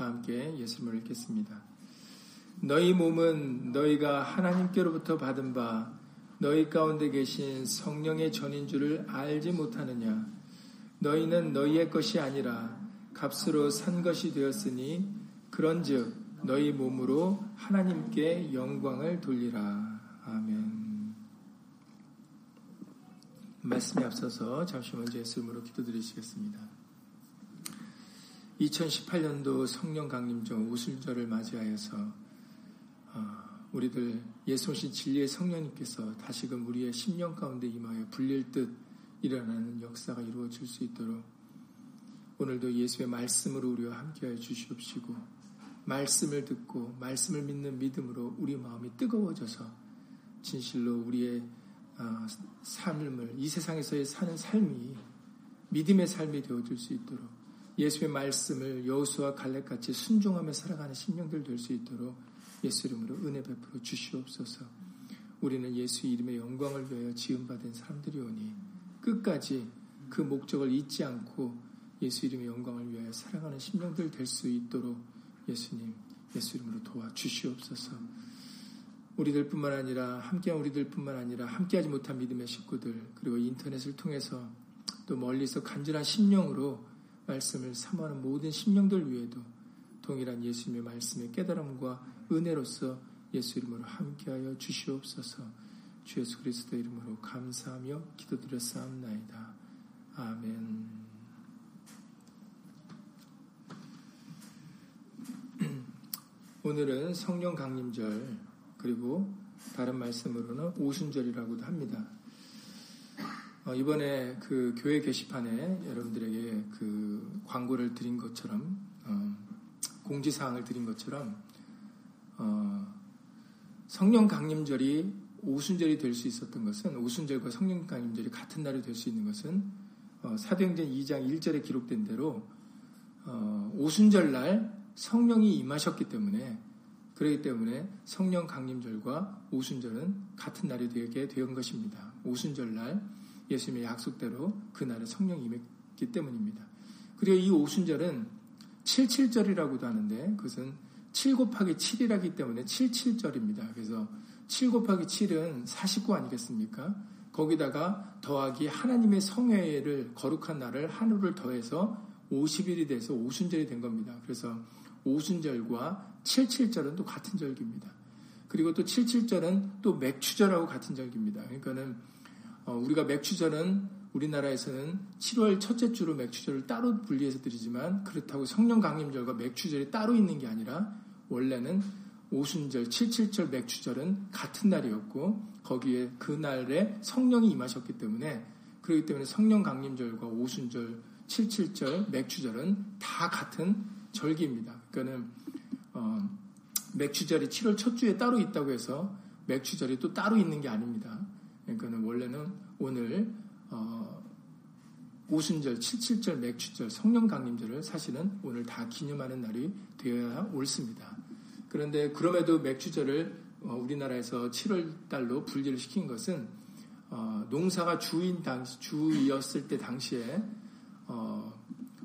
다 함께 예수님을 읽겠습니다. 너희 몸은 너희가 하나님께로부터 받은 바 너희 가운데 계신 성령의 전인 줄을 알지 못하느냐? 너희는 너희의 것이 아니라 값으로 산 것이 되었으니 그런즉 너희 몸으로 하나님께 영광을 돌리라. 아멘. 말씀에 앞서서 잠시 먼저 예수님으로 기도드리시겠습니다. 2018년도 성령 강림절 우술절을 맞이하여서 어, 우리들 예수 오신 진리의 성령님께서 다시금 우리의 심령 가운데 임하여 불릴 듯 일어나는 역사가 이루어질 수 있도록 오늘도 예수의 말씀으로 우리와 함께하여 주시옵시고 말씀을 듣고 말씀을 믿는 믿음으로 우리 마음이 뜨거워져서 진실로 우리의 어, 삶을 이 세상에서의 사는 삶이 믿음의 삶이 되어질 수 있도록 예수의 말씀을 여호수와 갈렙같이 순종하며 살아가는 심령들 될 수 있도록 예수 이름으로 은혜 베풀어 주시옵소서. 우리는 예수 이름의 영광을 위하여 지음받은 사람들이 오니 끝까지 그 목적을 잊지 않고 예수 이름의 영광을 위하여 살아가는 심령들 될 수 있도록 예수님 예수 이름으로 도와 주시옵소서. 우리들뿐만 아니라 함께한 우리들뿐만 아니라 함께하지 못한 믿음의 식구들 그리고 인터넷을 통해서 또 멀리서 간절한 심령으로 말씀을 사모하는 모든 심령들 위에도 동일한 예수님의 말씀의 깨달음과 은혜로서 예수 이름으로 함께하여 주시옵소서 주 예수 그리스도 이름으로 감사하며 기도드렸사옵나이다. 아멘. 오늘은 성령 강림절 그리고 다른 말씀으로는 오순절이라고도 합니다. 어, 이번에 그 교회 게시판에 여러분들에게 그 광고를 드린 것처럼 어, 공지사항을 드린 것처럼 어, 성령 강림절이 오순절이 될 수 있었던 것은 오순절과 성령 강림절이 같은 날이 될 수 있는 것은 어, 사도행전 2장 1절에 기록된 대로 어, 오순절 날 성령이 임하셨기 때문에 그렇기 때문에 성령 강림절과 오순절은 같은 날이 되게 된 것입니다. 오순절 날 예수님의 약속대로 그날에 성령이 임했기 때문입니다. 그리고 이 오순절은 77절이라고도 하는데 그것은 7 곱하기 7이라기 때문에 77절입니다. 그래서 7 곱하기 7은 49 아니겠습니까? 거기다가 더하기 하나님의 성회를 거룩한 날을 하루를 더해서 50일이 돼서 오순절이 된 겁니다. 그래서 오순절과 77절은 또 같은 절기입니다. 그리고 또 77절은 또 맥추절하고 같은 절기입니다. 그러니까는 어, 우리가 맥추절은 우리나라에서는 7월 첫째 주로 맥추절을 따로 분리해서 드리지만 그렇다고 성령 강림절과 맥추절이 따로 있는 게 아니라 원래는 오순절, 77절 맥추절은 같은 날이었고 거기에 그날에 성령이 임하셨기 때문에 그렇기 때문에 성령 강림절과 오순절, 77절 맥추절은 다 같은 절기입니다. 그러니까는 어, 맥추절이 7월 첫 주에 따로 있다고 해서 맥추절이 또 따로 있는 게 아닙니다. 그러니까는 원래는 오늘 어, 오순절, 77절, 맥추절, 성령 강림절을 사실은 오늘 다 기념하는 날이 되어야 옳습니다. 그런데 그럼에도 맥추절을 어, 우리나라에서 7월 달로 분리를 시킨 것은 어, 농사가 주인 당시 주였을 때 당시에 어,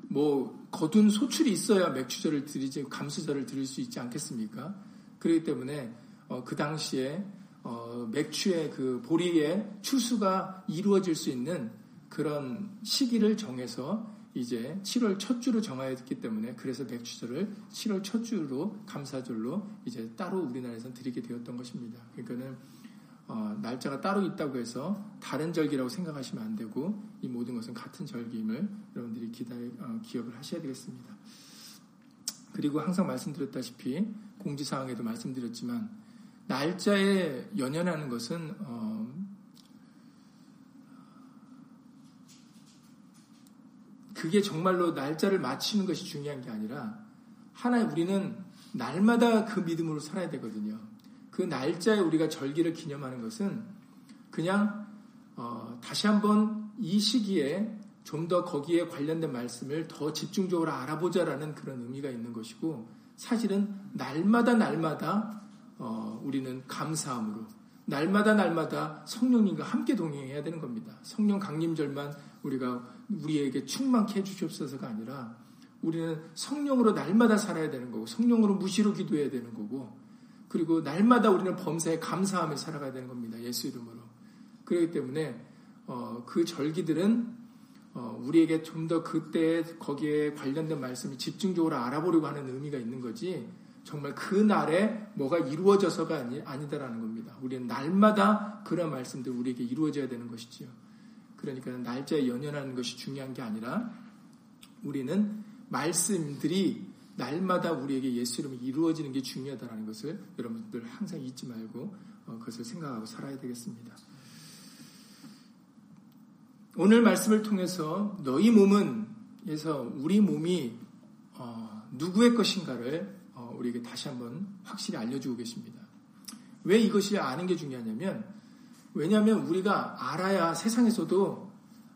뭐 거둔 소출이 있어야 맥추절을 드리지 감수절을 드릴 수 있지 않겠습니까? 그렇기 때문에 어, 그 당시에 어, 맥추의 그 보리의 추수가 이루어질 수 있는 그런 시기를 정해서 이제 7월 첫 주로 정하였기 때문에 그래서 맥추절을 7월 첫 주로 감사절로 이제 따로 우리나라에서 드리게 되었던 것입니다. 그러니까는 어, 날짜가 따로 있다고 해서 다른 절기라고 생각하시면 안 되고 이 모든 것은 같은 절기임을 여러분들이 기다, 어, 기억을 하셔야 되겠습니다. 그리고 항상 말씀드렸다시피 공지사항에도 말씀드렸지만 날짜에 연연하는 것은 어, 그게 정말로 날짜를 맞추는 것이 중요한 게 아니라 하나 우리는 날마다 그 믿음으로 살아야 되거든요. 그 날짜에 우리가 절기를 기념하는 것은 그냥 어, 다시 한번 이 시기에 좀 더 거기에 관련된 말씀을 더 집중적으로 알아보자라는 그런 의미가 있는 것이고 사실은 날마다 날마다 어, 우리는 감사함으로 날마다 날마다 성령님과 함께 동행해야 되는 겁니다. 성령 강림절만 우리가 우리에게 충만케 해주시옵소서가 아니라 우리는 성령으로 날마다 살아야 되는 거고 성령으로 무시로 기도해야 되는 거고 그리고 날마다 우리는 범사에 감사하며 살아가야 되는 겁니다. 예수 이름으로. 그렇기 때문에 어, 그 절기들은 어, 우리에게 좀 더 그때 거기에 관련된 말씀을 집중적으로 알아보려고 하는 의미가 있는 거지 정말 그 날에 뭐가 이루어져서가 아니, 아니다라는 겁니다. 우리는 날마다 그런 말씀들 우리에게 이루어져야 되는 것이지요. 그러니까 날짜에 연연하는 것이 중요한 게 아니라 우리는 말씀들이 날마다 우리에게 예수 이름이 이루어지는 게 중요하다는 것을 여러분들 항상 잊지 말고 어, 그것을 생각하고 살아야 되겠습니다. 오늘 말씀을 통해서 너희 몸은 에서 우리 몸이 어, 누구의 것인가를 어, 우리에게 다시 한번 확실히 알려주고 계십니다. 왜 이것이 아는 게 중요하냐면 왜냐하면 우리가 알아야 세상에서도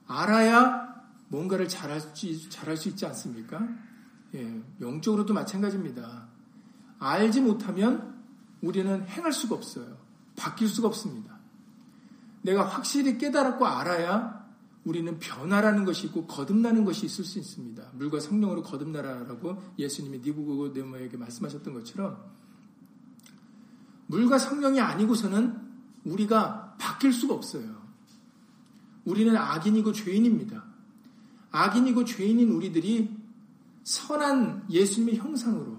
알아야 뭔가를 잘할 수, 잘할 수 있지 않습니까? 예, 영적으로도 마찬가지입니다. 알지 못하면 우리는 행할 수가 없어요. 바뀔 수가 없습니다. 내가 확실히 깨달았고 알아야 우리는 변화라는 것이 있고 거듭나는 것이 있을 수 있습니다. 물과 성령으로 거듭나라라고 예수님이 니부고데모에게 말씀하셨던 것처럼 물과 성령이 아니고서는 우리가 바뀔 수가 없어요. 우리는 악인이고 죄인입니다. 악인이고 죄인인 우리들이 선한 예수님의 형상으로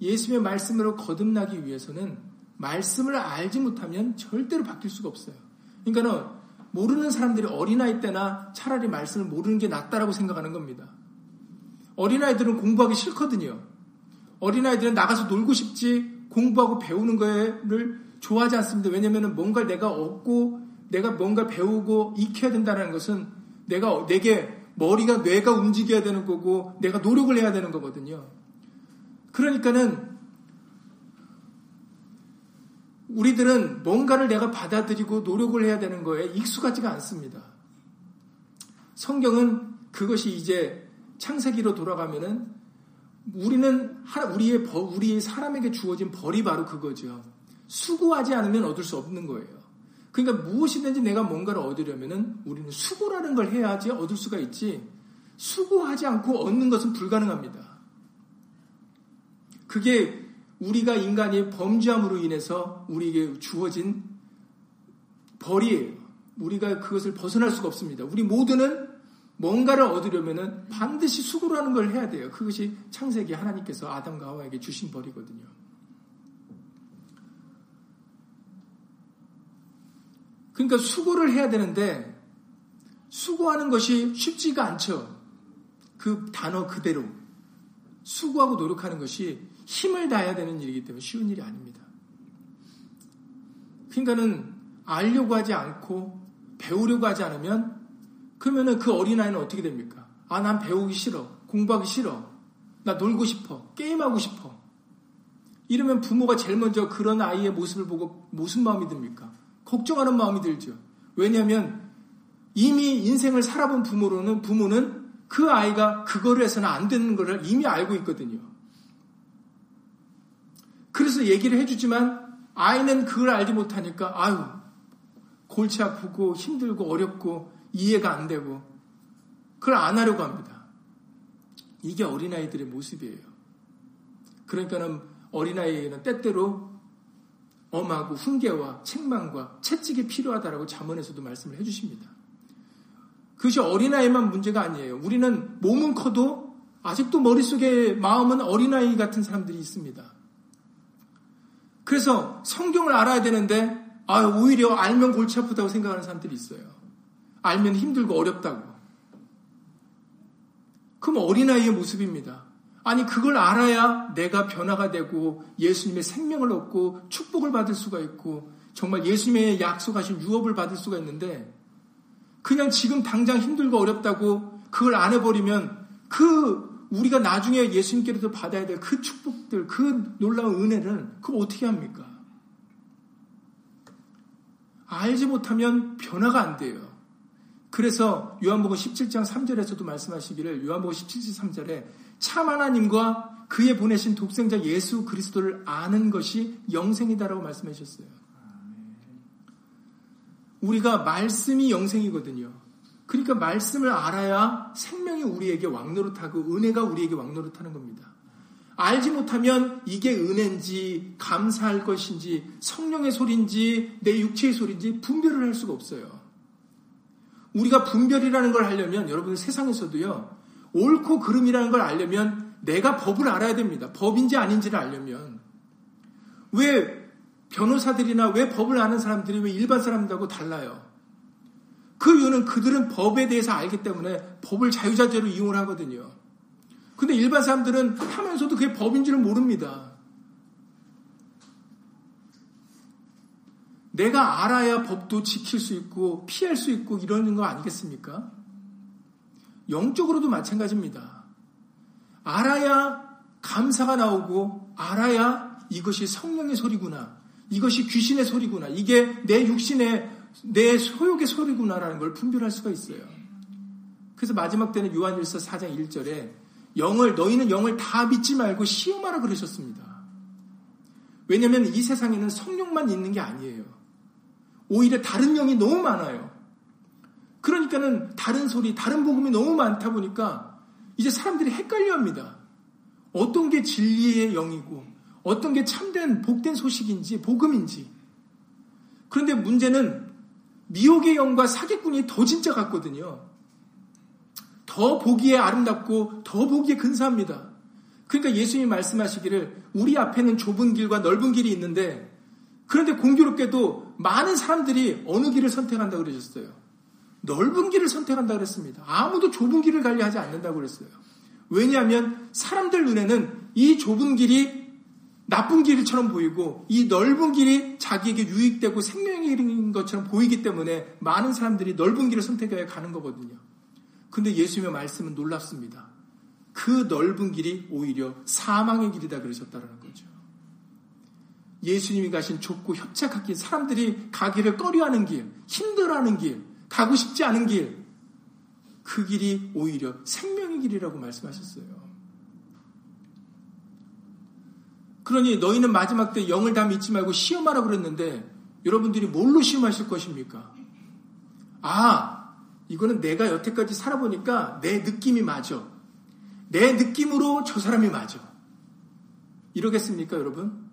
예수님의 말씀으로 거듭나기 위해서는 말씀을 알지 못하면 절대로 바뀔 수가 없어요. 그러니까는 모르는 사람들이 어린아이 때나 차라리 말씀을 모르는 게 낫다라고 생각하는 겁니다. 어린아이들은 공부하기 싫거든요. 어린아이들은 나가서 놀고 싶지 공부하고 배우는 거를 좋아하지 않습니다. 왜냐하면 뭔가 내가 얻고 내가 뭔가 배우고 익혀야 된다는 것은 내가 내게 머리가 뇌가 움직여야 되는 거고 내가 노력을 해야 되는 거거든요. 그러니까는 우리들은 뭔가를 내가 받아들이고 노력을 해야 되는 거에 익숙하지가 않습니다. 성경은 그것이 이제 창세기로 돌아가면은 우리는 우리의 우리 사람에게 주어진 벌이 바로 그거죠. 수고하지 않으면 얻을 수 없는 거예요. 그러니까 무엇이든지 내가 뭔가를 얻으려면은 우리는 수고라는 걸 해야지 얻을 수가 있지. 수고하지 않고 얻는 것은 불가능합니다. 그게 우리가 인간이 범죄함으로 인해서 우리에게 주어진 벌이에요. 우리가 그것을 벗어날 수가 없습니다. 우리 모두는 뭔가를 얻으려면 반드시 수고를 하는 걸 해야 돼요. 그것이 창세기 하나님께서 아담과 하와에게 주신 벌이거든요. 그러니까 수고를 해야 되는데 수고하는 것이 쉽지가 않죠. 그 단어 그대로 수고하고 노력하는 것이 힘을 다해야 되는 일이기 때문에 쉬운 일이 아닙니다. 그러니까는 알려고 하지 않고 배우려고 하지 않으면 그러면은 그 어린아이는 어떻게 됩니까? 아, 난 배우기 싫어. 공부하기 싫어. 나 놀고 싶어. 게임하고 싶어. 이러면 부모가 제일 먼저 그런 아이의 모습을 보고 무슨 마음이 듭니까? 걱정하는 마음이 들죠. 왜냐하면 이미 인생을 살아본 부모로는 부모는 그 아이가 그거를 해서는 안 되는 것을 이미 알고 있거든요. 그래서 얘기를 해주지만 아이는 그걸 알지 못하니까 아유 골치 아프고 힘들고 어렵고 이해가 안 되고 그걸 안 하려고 합니다. 이게 어린아이들의 모습이에요. 그러니까는 어린아이에게는 때때로 엄하고 훈계와 책망과 채찍이 필요하다라고 자문에서도 말씀을 해주십니다. 그것이 어린아이만 문제가 아니에요. 우리는 몸은 커도 아직도 머릿속에 마음은 어린아이 같은 사람들이 있습니다. 그래서 성경을 알아야 되는데 아, 오히려 알면 골치 아프다고 생각하는 사람들이 있어요. 알면 힘들고 어렵다고. 그럼 어린아이의 모습입니다. 아니, 그걸 알아야 내가 변화가 되고 예수님의 생명을 얻고 축복을 받을 수가 있고 정말 예수님의 약속하신 유업을 받을 수가 있는데 그냥 지금 당장 힘들고 어렵다고 그걸 안 해버리면 그 우리가 나중에 예수님께로도 받아야 될 그 축복들, 그 놀라운 은혜를 그걸 어떻게 합니까? 알지 못하면 변화가 안 돼요. 그래서 요한복음 17장 3절에서도 말씀하시기를 요한복음 17장 3절에 참 하나님과 그의 보내신 독생자 예수 그리스도를 아는 것이 영생이다라고 말씀해 주셨어요. 우리가 말씀이 영생이거든요. 그러니까 말씀을 알아야 생명이 우리에게 왕노릇하고 은혜가 우리에게 왕노릇하는 겁니다. 알지 못하면 이게 은혜인지 감사할 것인지 성령의 소리인지 내 육체의 소리인지 분별을 할 수가 없어요. 우리가 분별이라는 걸 하려면 여러분 세상에서도요 옳고 그름이라는 걸 알려면 내가 법을 알아야 됩니다. 법인지 아닌지를 알려면 왜 변호사들이나 왜 법을 아는 사람들이 왜 일반 사람들하고 달라요? 그 이유는 그들은 법에 대해서 알기 때문에 법을 자유자재로 이용을 하거든요. 근데 일반 사람들은 하면서도 그게 법인 지를 모릅니다. 내가 알아야 법도 지킬 수 있고 피할 수 있고 이러는 거 아니겠습니까? 영적으로도 마찬가지입니다. 알아야 감사가 나오고 알아야 이것이 성령의 소리구나. 이것이 귀신의 소리구나. 이게 내 육신의 내 소욕의 소리구나라는 걸 분별할 수가 있어요. 그래서 마지막 때는 요한일서 4장 1절에 영을 너희는 영을 다 믿지 말고 시험하라 그러셨습니다. 왜냐하면 이 세상에는 성령만 있는 게 아니에요. 오히려 다른 영이 너무 많아요. 그러니까는 다른 소리, 다른 복음이 너무 많다 보니까 이제 사람들이 헷갈려 합니다. 어떤 게 진리의 영이고 어떤 게 참된 복된 소식인지 복음인지. 그런데 문제는 미혹의 영과 사기꾼이 더 진짜 같거든요. 더 보기에 아름답고 더 보기에 근사합니다. 그러니까 예수님이 말씀하시기를 우리 앞에는 좁은 길과 넓은 길이 있는데 그런데 공교롭게도 많은 사람들이 어느 길을 선택한다 고 그러셨어요. 넓은 길을 선택한다 그랬습니다. 아무도 좁은 길을 가려 하지 않는다고 그랬어요. 왜냐하면 사람들 눈에는 이 좁은 길이 나쁜 길처럼 보이고 이 넓은 길이 자기에게 유익되고 생명의 길인 것처럼 보이기 때문에 많은 사람들이 넓은 길을 선택해 가는 거거든요. 근데 예수님의 말씀은 놀랍습니다. 그 넓은 길이 오히려 사망의 길이다 그러셨다는 거죠. 예수님이 가신 좁고 협착한 길, 사람들이 가기를 꺼려하는 길, 힘들어하는 길, 가고 싶지 않은 길, 그 길이 오히려 생명의 길이라고 말씀하셨어요. 그러니 너희는 마지막 때 영을 다 믿지 말고 시험하라 그랬는데 여러분들이 뭘로 시험하실 것입니까? 아, 이거는 내가 여태까지 살아보니까 내 느낌이 맞아. 내 느낌으로 저 사람이 맞아. 이러겠습니까, 여러분?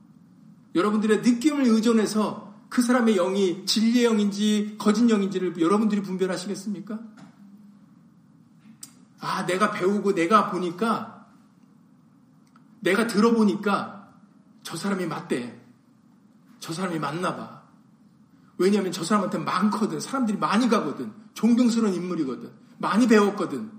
여러분들의 느낌을 의존해서 그 사람의 영이 진리의 영인지 거짓 영인지를 여러분들이 분별하시겠습니까? 아, 내가 배우고 내가 보니까, 내가 들어보니까 저 사람이 맞대. 저 사람이 맞나 봐. 왜냐하면 저 사람한테 많거든. 사람들이 많이 가거든. 존경스러운 인물이거든. 많이 배웠거든.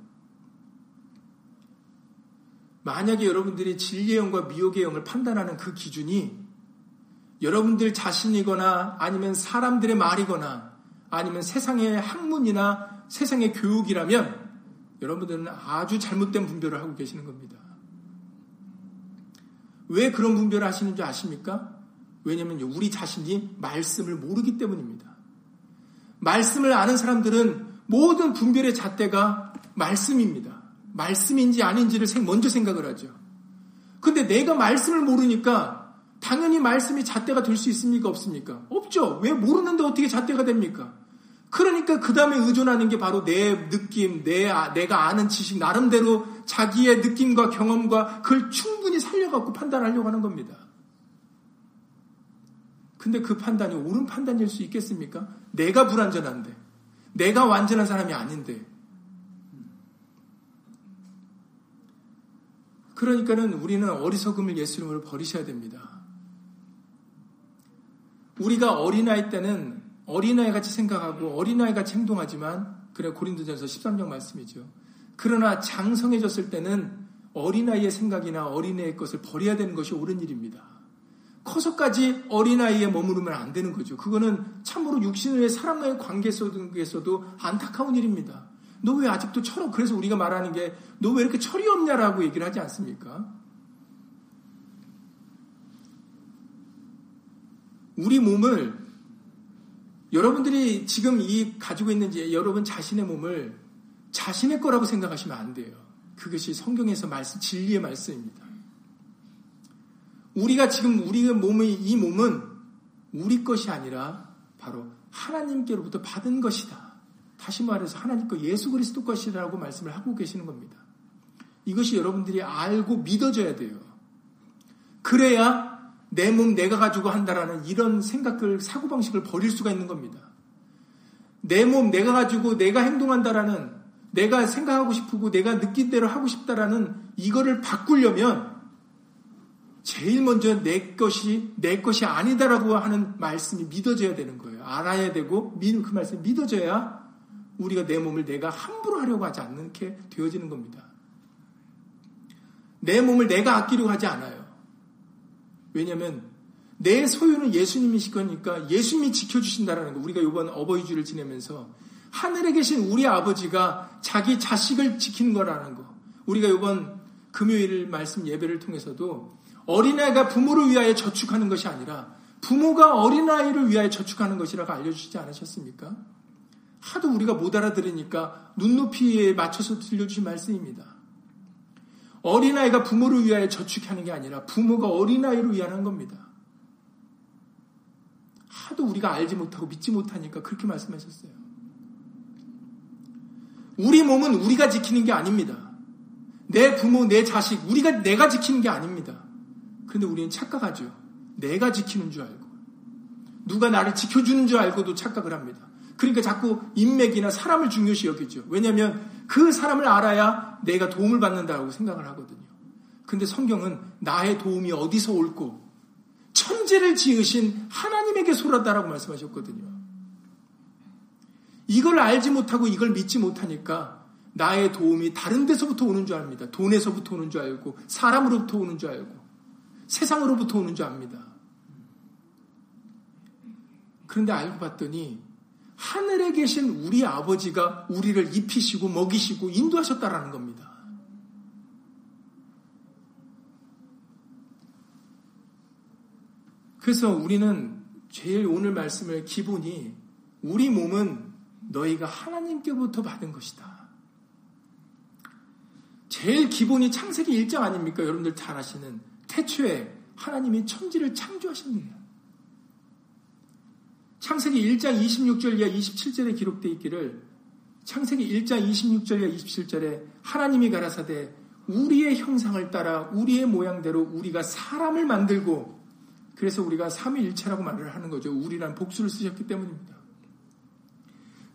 만약에 여러분들이 진리의 영과 미혹의 영을 판단하는 그 기준이 여러분들 자신이거나 아니면 사람들의 말이거나 아니면 세상의 학문이나 세상의 교육이라면 여러분들은 아주 잘못된 분별을 하고 계시는 겁니다. 왜 그런 분별을 하시는지 아십니까? 왜냐하면 우리 자신이 말씀을 모르기 때문입니다. 말씀을 아는 사람들은 모든 분별의 잣대가 말씀입니다. 말씀인지 아닌지를 먼저 생각을 하죠. 근데 내가 말씀을 모르니까 당연히 말씀이 잣대가 될 수 있습니까? 없습니까? 없죠. 왜 모르는데 어떻게 잣대가 됩니까? 그러니까 그 다음에 의존하는 게 바로 내 느낌, 내, 아, 내가 아는 지식, 나름대로 자기의 느낌과 경험과 그걸 충분히 살려갖고 판단하려고 하는 겁니다. 근데 그 판단이 옳은 판단일 수 있겠습니까? 내가 불완전한데, 내가 완전한 사람이 아닌데. 그러니까는 우리는 어리석음을 예수님으로 버리셔야 됩니다. 우리가 어린아이 때는 어린아이 같이 생각하고 어린아이 같이 행동하지만 그래 고린도전서 13장 말씀이죠. 그러나 장성해졌을 때는 어린아이의 생각이나 어린애의 것을 버려야 되는 것이 옳은 일입니다. 커서까지 어린아이에 머무르면 안 되는 거죠. 그거는 참으로 육신의 사람과의 관계 속에서도 안타까운 일입니다. 너 왜 아직도 철없? 그래서 우리가 말하는 게 너 왜 이렇게 철이 없냐라고 얘기를 하지 않습니까? 우리 몸을 여러분들이 지금 이 가지고 있는 여러분 자신의 몸을 자신의 거라고 생각하시면 안 돼요. 그것이 성경에서 말씀, 진리의 말씀입니다. 우리가 지금 우리의 몸의 이 몸은 우리 것이 아니라 바로 하나님께로부터 받은 것이다. 다시 말해서 하나님 거 예수 그리스도 것이라고 말씀을 하고 계시는 겁니다. 이것이 여러분들이 알고 믿어져야 돼요. 그래야 내 몸 내가 가지고 한다라는 이런 생각을 사고방식을 버릴 수가 있는 겁니다. 내 몸 내가 가지고 내가 행동한다라는 내가 생각하고 싶고 내가 느낀 대로 하고 싶다라는 이거를 바꾸려면 제일 먼저 내 것이 내 것이 아니다라고 하는 말씀이 믿어져야 되는 거예요. 알아야 되고 그 말씀이 믿어져야 우리가 내 몸을 내가 함부로 하려고 하지 않게 되어지는 겁니다. 내 몸을 내가 아끼려고 하지 않아요. 왜냐하면 내 소유는 예수님이실 거니까 예수님이 지켜주신다라는 거. 우리가 이번 어버이주를 지내면서 하늘에 계신 우리 아버지가 자기 자식을 지키는 거라는 거. 우리가 이번 금요일 말씀 예배를 통해서도 어린아이가 부모를 위하여 저축하는 것이 아니라 부모가 어린아이를 위하여 저축하는 것이라고 알려주시지 않으셨습니까? 하도 우리가 못 알아들으니까 눈높이에 맞춰서 들려주신 말씀입니다. 어린아이가 부모를 위하여 저축하는 게 아니라 부모가 어린아이를 위한 겁니다. 하도 우리가 알지 못하고 믿지 못하니까 그렇게 말씀하셨어요. 우리 몸은 우리가 지키는 게 아닙니다. 내 부모, 내 자식, 우리가 내가 지키는 게 아닙니다. 그런데 우리는 착각하죠. 내가 지키는 줄 알고. 누가 나를 지켜주는 줄 알고도 착각을 합니다. 그러니까 자꾸 인맥이나 사람을 중요시 여기죠. 왜냐하면 그 사람을 알아야 내가 도움을 받는다고 생각을 하거든요. 근데 성경은 나의 도움이 어디서 올고 천재를 지으신 하나님에게 소라다라고 말씀하셨거든요. 이걸 알지 못하고 이걸 믿지 못하니까 나의 도움이 다른 데서부터 오는 줄 압니다. 돈에서부터 오는 줄 알고 사람으로부터 오는 줄 알고 세상으로부터 오는 줄 압니다. 그런데 알고 봤더니 하늘에 계신 우리 아버지가 우리를 입히시고 먹이시고 인도하셨다라는 겁니다. 그래서 우리는 제일 오늘 말씀을 기본이 우리 몸은 너희가 하나님께부터 받은 것이다. 제일 기본이 창세기 1장 아닙니까? 여러분들 잘 아시는 태초에 하나님이 천지를 창조하십니다. 창세기 1장 26절 이하 27절에 기록되어 있기를 창세기 1장 26절 이하 27절에 하나님이 가라사대 우리의 형상을 따라 우리의 모양대로 우리가 사람을 만들고 그래서 우리가 삼위일체라고 말을 하는 거죠. 우리란 복수를 쓰셨기 때문입니다.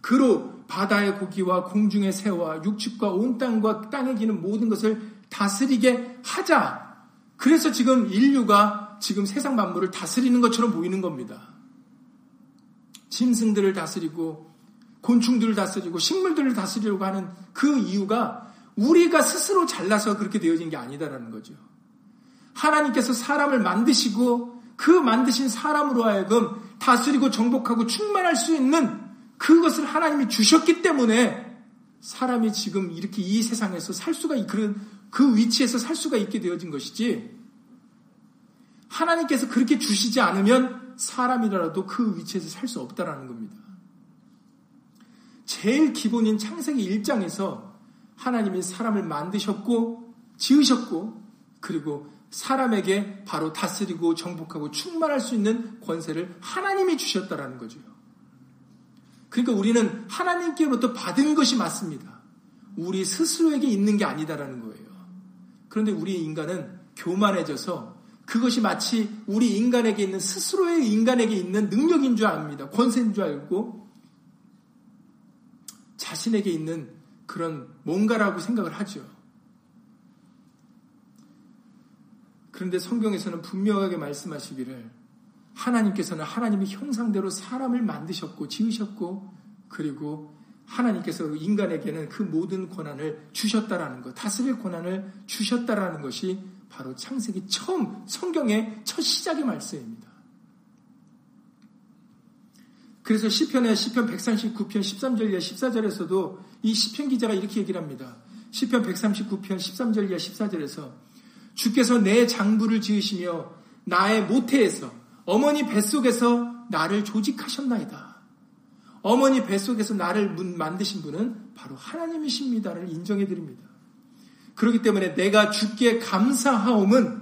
그로 바다의 고기와 공중의 새와 육축과 온 땅과 땅에 기는 모든 것을 다스리게 하자. 그래서 지금 인류가 지금 세상 만물을 다스리는 것처럼 보이는 겁니다. 짐승들을 다스리고 곤충들을 다스리고 식물들을 다스리려고 하는 그 이유가 우리가 스스로 잘나서 그렇게 되어진 게 아니다라는 거죠. 하나님께서 사람을 만드시고 그 만드신 사람으로 하여금 다스리고 정복하고 충만할 수 있는 그것을 하나님이 주셨기 때문에 사람이 지금 이렇게 이 세상에서 살 수가 그런 그 위치에서 살 수가 있게 되어진 것이지 하나님께서 그렇게 주시지 않으면 사람이라도 그 위치에서 살 수 없다라는 겁니다. 제일 기본인 창세기 1장에서 하나님이 사람을 만드셨고 지으셨고 그리고 사람에게 바로 다스리고 정복하고 충만할 수 있는 권세를 하나님이 주셨다라는 거죠. 그러니까 우리는 하나님께로부터 받은 것이 맞습니다. 우리 스스로에게 있는 게 아니다라는 거예요. 그런데 우리 인간은 교만해져서 그것이 마치 우리 인간에게 있는 스스로의 인간에게 있는 능력인 줄 압니다. 권세인 줄 알고 자신에게 있는 그런 뭔가라고 생각을 하죠. 그런데 성경에서는 분명하게 말씀하시기를 하나님께서는 하나님의 형상대로 사람을 만드셨고 지으셨고 그리고 하나님께서 인간에게는 그 모든 권한을 주셨다라는 것, 다스릴 권한을 주셨다라는 것이 바로 창세기 처음 성경의 첫 시작의 말씀입니다. 그래서 시편의 시편 139편 13절 이하 14절에서도 이 시편 기자가 이렇게 얘기를 합니다. 시편 139편 13절 이하 14절에서 주께서 내 장부를 지으시며 나의 모태에서 어머니 뱃속에서 나를 조직하셨나이다. 어머니 뱃속에서 나를 만드신 분은 바로 하나님이십니다를 인정해 드립니다. 그렇기 때문에 내가 주께 감사하옴은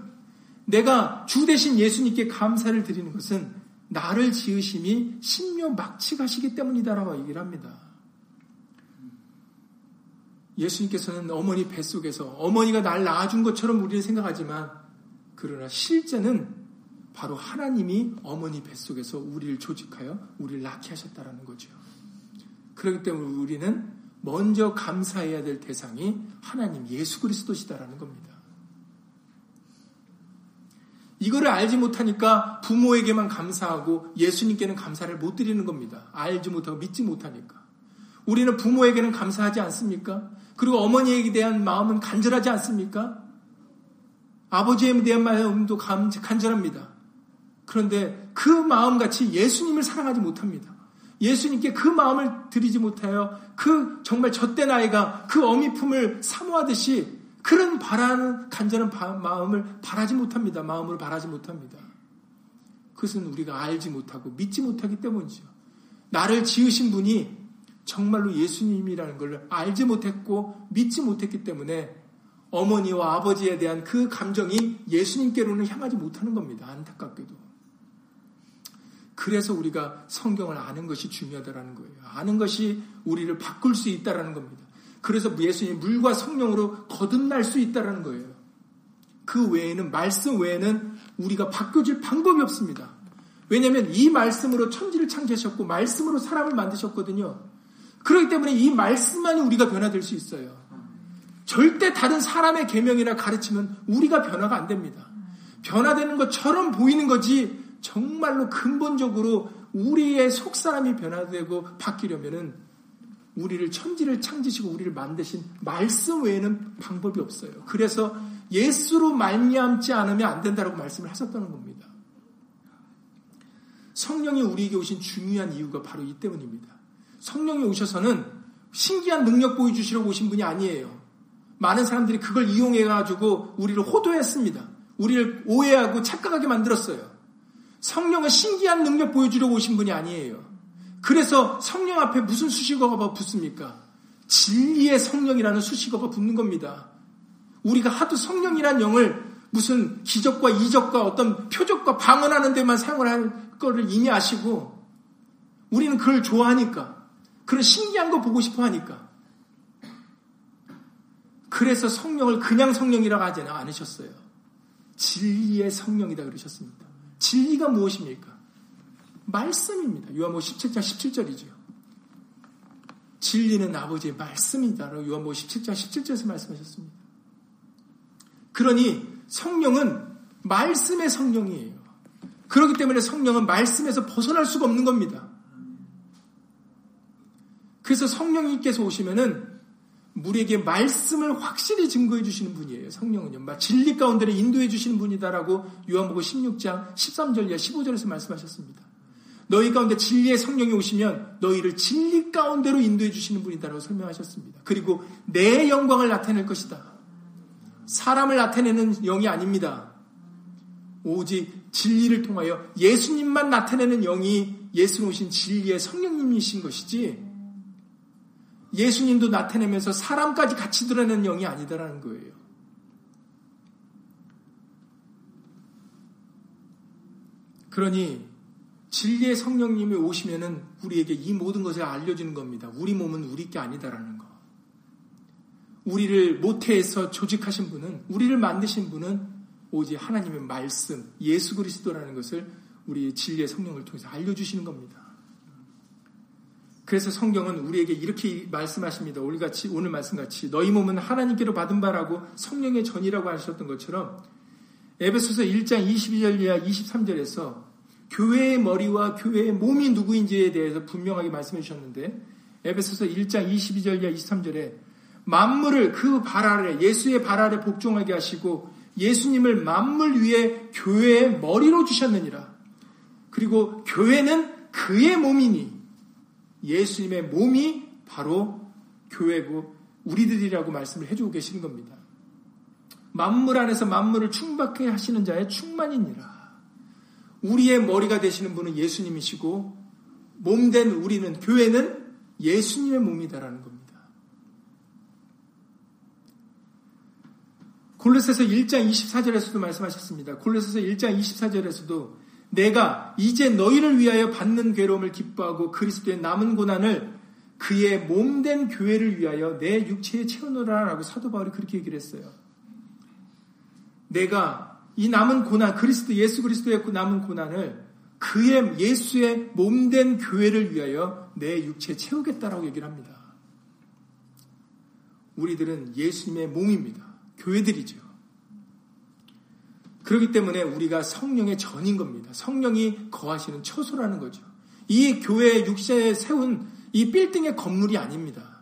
내가 주 대신 예수님께 감사를 드리는 것은 나를 지으심이 신묘 막치가시기 때문이다라고 얘기를 합니다. 예수님께서는 어머니 뱃속에서 어머니가 날 낳아준 것처럼 우리는 생각하지만 그러나 실제는 바로 하나님이 어머니 뱃속에서 우리를 조직하여 우리를 낳게 하셨다라는 거죠. 그렇기 때문에 우리는 먼저 감사해야 될 대상이 하나님 예수 그리스도시다라는 겁니다. 이거를 알지 못하니까 부모에게만 감사하고 예수님께는 감사를 못 드리는 겁니다. 알지 못하고 믿지 못하니까. 우리는 부모에게는 감사하지 않습니까? 그리고 어머니에게 대한 마음은 간절하지 않습니까? 아버지에 대한 마음도 간절합니다. 그런데 그 마음같이 예수님을 사랑하지 못합니다. 예수님께 그 마음을 드리지 못하여 그 정말 젖된 아이가 그 어미 품을 사모하듯이 그런 바라는 간절한 마음을 바라지 못합니다. 마음으로 바라지 못합니다. 그것은 우리가 알지 못하고 믿지 못하기 때문이죠. 나를 지으신 분이 정말로 예수님이라는 걸 알지 못했고 믿지 못했기 때문에 어머니와 아버지에 대한 그 감정이 예수님께로는 향하지 못하는 겁니다. 안타깝게도. 그래서 우리가 성경을 아는 것이 중요하다라는 거예요. 아는 것이 우리를 바꿀 수 있다라는 겁니다. 그래서 예수님 물과 성령으로 거듭날 수 있다라는 거예요. 그 외에는 말씀 외에는 우리가 바뀌어질 방법이 없습니다. 왜냐하면 이 말씀으로 천지를 창조하셨고 말씀으로 사람을 만드셨거든요. 그렇기 때문에 이 말씀만이 우리가 변화될 수 있어요. 절대 다른 사람의 계명이나 가르치면 우리가 변화가 안 됩니다. 변화되는 것처럼 보이는 거지 정말로 근본적으로 우리의 속사람이 변화되고 바뀌려면은 우리를 천지를 창지시고 우리를 만드신 말씀 외에는 방법이 없어요. 그래서 예수로 말미암지 않으면 안 된다라고 말씀을 하셨다는 겁니다. 성령이 우리에게 오신 중요한 이유가 바로 이 때문입니다. 성령이 오셔서는 신기한 능력 보여주시려고 오신 분이 아니에요. 많은 사람들이 그걸 이용해가지고 우리를 호도했습니다. 우리를 오해하고 착각하게 만들었어요. 성령은 신기한 능력 보여주려고 오신 분이 아니에요. 그래서 성령 앞에 무슨 수식어가 붙습니까? 진리의 성령이라는 수식어가 붙는 겁니다. 우리가 하도 성령이란 영을 무슨 기적과 이적과 어떤 표적과 방언하는 데만 사용을 할 거를 이미 아시고 우리는 그걸 좋아하니까 그런 신기한 거 보고 싶어 하니까 그래서 성령을 그냥 성령이라고 하지 않으셨어요. 진리의 성령이다 그러셨습니다. 진리가 무엇입니까? 말씀입니다. 요한복 17장 17절이죠. 진리는 아버지의 말씀이다라고 요한복 17장 17절에서 말씀하셨습니다. 그러니 성령은 말씀의 성령이에요. 그렇기 때문에 성령은 말씀에서 벗어날 수가 없는 겁니다. 그래서 성령님께서 오시면은 우리에게 말씀을 확실히 증거해 주시는 분이에요. 성령은요. 진리 가운데를 인도해 주시는 분이다라고 요한복음 16장 13절 이하 15절에서 말씀하셨습니다. 너희 가운데 진리의 성령이 오시면 너희를 진리 가운데로 인도해 주시는 분이다라고 설명하셨습니다. 그리고 내 영광을 나타낼 것이다. 사람을 나타내는 영이 아닙니다. 오직 진리를 통하여 예수님만 나타내는 영이 예수 오신 진리의 성령님이신 것이지 예수님도 나타내면서 사람까지 같이 드러내는 영이 아니다라는 거예요. 그러니 진리의 성령님이 오시면은 우리에게 이 모든 것을 알려주는 겁니다. 우리 몸은 우리 게 아니다라는 거. 우리를 모태에서 조직하신 분은, 우리를 만드신 분은 오직 하나님의 말씀, 예수 그리스도라는 것을 우리 진리의 성령을 통해서 알려주시는 겁니다. 그래서 성경은 우리에게 이렇게 말씀하십니다. 오늘같이, 오늘 말씀같이 너희 몸은 하나님께로 받은 바라고 성령의 전이라고 하셨던 것처럼 에베소서 1장 22절 이하 23절에서 교회의 머리와 교회의 몸이 누구인지에 대해서 분명하게 말씀해 주셨는데 에베소서 1장 22절 이하 23절에 만물을 그 발 아래 예수의 발 아래 복종하게 하시고 예수님을 만물 위에 교회의 머리로 주셨느니라. 그리고 교회는 그의 몸이니 예수님의 몸이 바로 교회고 우리들이라고 말씀을 해주고 계시는 겁니다. 만물 안에서 만물을 충박해 하시는 자의 충만이니라. 우리의 머리가 되시는 분은 예수님이시고 몸된 우리는 교회는 예수님의 몸이다라는 겁니다. 골로새서 1장 24절에서도 말씀하셨습니다. 골로새서 1장 24절에서도 내가 이제 너희를 위하여 받는 괴로움을 기뻐하고 그리스도의 남은 고난을 그의 몸된 교회를 위하여 내 육체에 채우노라라고 사도 바울이 그렇게 얘기를 했어요. 내가 이 남은 고난, 그리스도, 예수 그리스도의 남은 고난을 그의 예수의 몸된 교회를 위하여 내 육체에 채우겠다라고 얘기를 합니다. 우리들은 예수님의 몸입니다. 교회들이죠. 그렇기 때문에 우리가 성령의 전인 겁니다. 성령이 거하시는 처소라는 거죠. 이 교회 육체에 세운 이 빌딩의 건물이 아닙니다.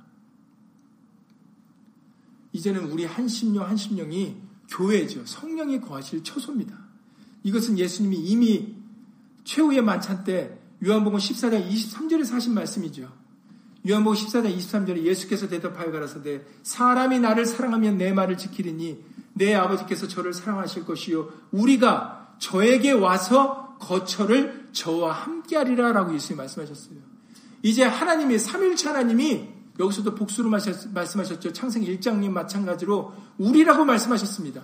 이제는 우리 한 심령 한 심령이 교회죠. 성령이 거하실 처소입니다. 이것은 예수님이 이미 최후의 만찬 때 요한복음 14장 23절에서 하신 말씀이죠. 요한복음 14장 23절에 예수께서 대답하여 가라사대 사람이 나를 사랑하면 내 말을 지키리니 내 아버지께서 저를 사랑하실 것이요 우리가 저에게 와서 거처를 저와 함께하리라 라고 예수님이 말씀하셨어요. 이제 하나님이 삼일체 하나님이 여기서도 복수로 말씀하셨죠. 창세기 1장님 마찬가지로 우리라고 말씀하셨습니다.